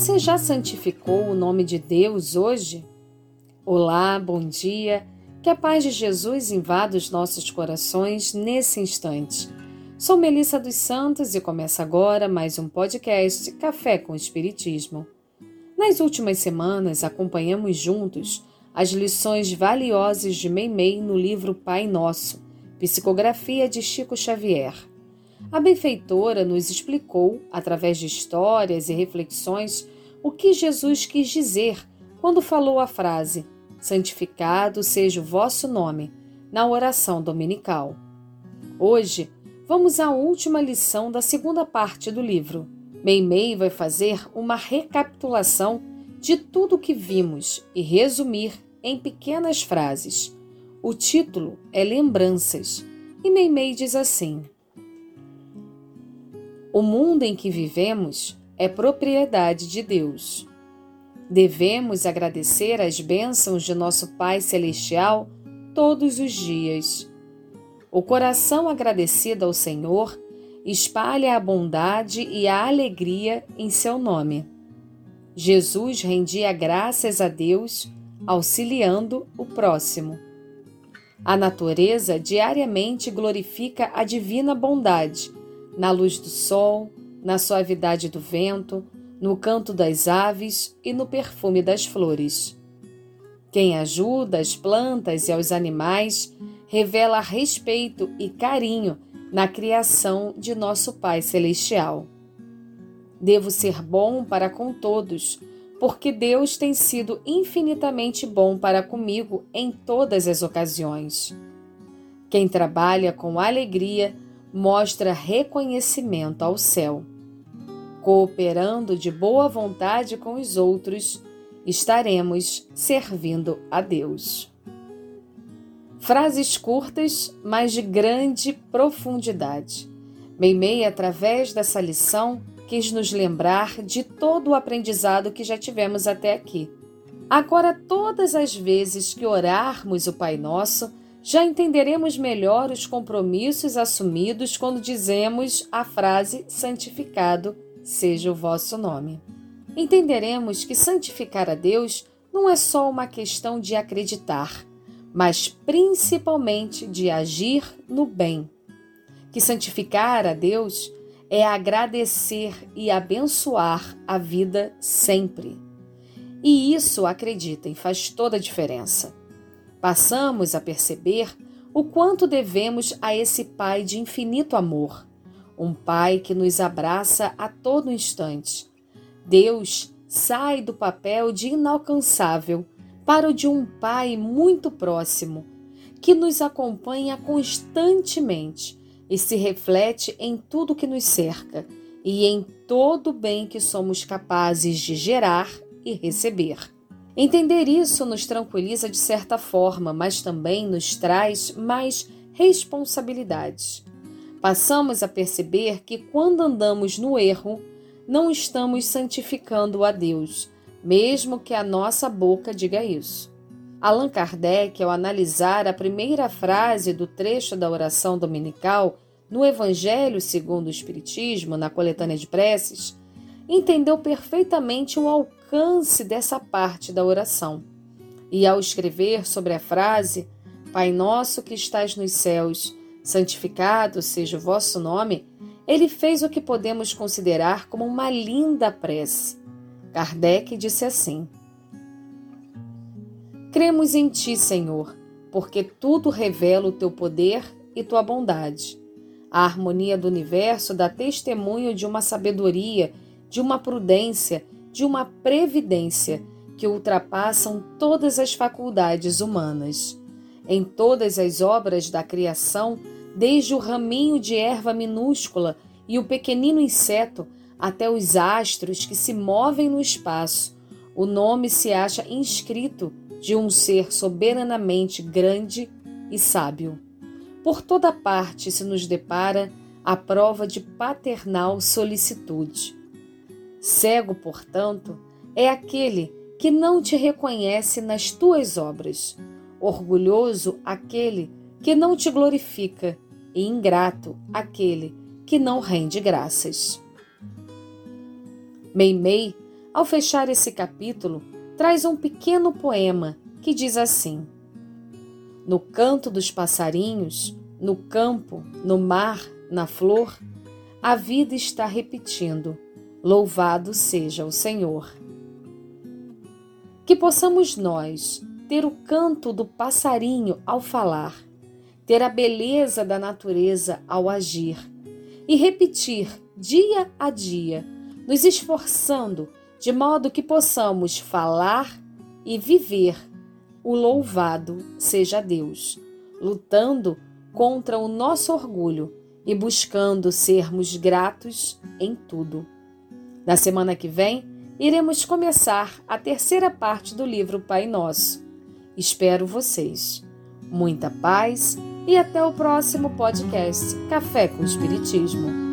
Você já santificou o nome de Deus hoje? Olá, bom dia. Que a paz de Jesus invada os nossos corações nesse instante. Sou Melissa dos Santos e começa agora mais um podcast Café com Espiritismo. Nas últimas semanas, acompanhamos juntos as lições valiosas de Meimei no livro Pai Nosso, psicografia de Chico Xavier. A benfeitora nos explicou, através de histórias e reflexões, o que Jesus quis dizer quando falou a frase santificado seja o vosso nome, na oração dominical. Hoje, vamos à última lição da segunda parte do livro. Meimei vai fazer uma recapitulação de tudo o que vimos e resumir em pequenas frases. O título é Lembranças e Meimei diz assim: O mundo em que vivemos é propriedade de Deus. Devemos agradecer as bênçãos de nosso Pai Celestial todos os dias. O coração agradecido ao Senhor espalha a bondade e a alegria em seu nome. Jesus rendia graças a Deus, auxiliando o próximo. A natureza diariamente glorifica a divina bondade, na luz do sol, na suavidade do vento, no canto das aves e no perfume das flores. Quem ajuda as plantas e aos animais revela respeito e carinho na criação de nosso Pai Celestial. Devo ser bom para com todos, porque Deus tem sido infinitamente bom para comigo em todas as ocasiões. Quem trabalha com alegria mostra reconhecimento ao céu cooperando de boa vontade com os outros, estaremos servindo a Deus. Frases curtas, mas de grande profundidade. Meimei, através dessa lição, quis nos lembrar de todo o aprendizado que já tivemos até aqui. Agora, todas as vezes que orarmos o Pai Nosso, já entenderemos melhor os compromissos assumidos quando dizemos a frase santificado seja o vosso nome. Entenderemos que santificar a Deus não é só uma questão de acreditar, mas principalmente de agir no bem. Que santificar a Deus é agradecer e abençoar a vida sempre. E isso, acreditem, faz toda a diferença. Passamos a perceber o quanto devemos a esse Pai de infinito amor um Pai que nos abraça a todo instante. Deus sai do papel de inalcançável para o de um Pai muito próximo, que nos acompanha constantemente e se reflete em tudo que nos cerca e em todo o bem que somos capazes de gerar e receber. Entender isso nos tranquiliza de certa forma, mas também nos traz mais responsabilidades passamos a perceber que quando andamos no erro, não estamos santificando a Deus, mesmo que a nossa boca diga isso. Allan Kardec, ao analisar a primeira frase do trecho da oração dominical no Evangelho segundo o Espiritismo, na coletânea de preces, entendeu perfeitamente o alcance dessa parte da oração. E ao escrever sobre a frase, Pai nosso que estás nos céus, santificado seja o vosso nome, ele fez o que podemos considerar como uma linda prece. Kardec disse assim: Cremos em ti, Senhor, porque tudo revela o teu poder e tua bondade. A harmonia do universo dá testemunho de uma sabedoria, de uma prudência, de uma previdência que ultrapassam todas as faculdades humanas. Em todas as obras da criação, desde o raminho de erva minúscula e o pequenino inseto até os astros que se movem no espaço, o nome se acha inscrito de um ser soberanamente grande e sábio. Por toda parte se nos depara a prova de paternal solicitude. Cego, portanto, é aquele que não te reconhece nas tuas obras, orgulhoso aquele que não te glorifica, e ingrato aquele que não rende graças. Meimei ao fechar esse capítulo, traz um pequeno poema que diz assim: No canto dos passarinhos, no campo, no mar, na flor, a vida está repetindo: Louvado seja o Senhor. Que possamos nós ter o canto do passarinho ao falar, ter a beleza da natureza ao agir e repetir dia a dia, nos esforçando de modo que possamos falar e viver o louvado seja Deus, lutando contra o nosso orgulho e buscando sermos gratos em tudo. Na semana que vem, iremos começar a terceira parte do livro Pai Nosso. Espero vocês. Muita paz e até o próximo podcast Café com Espiritismo.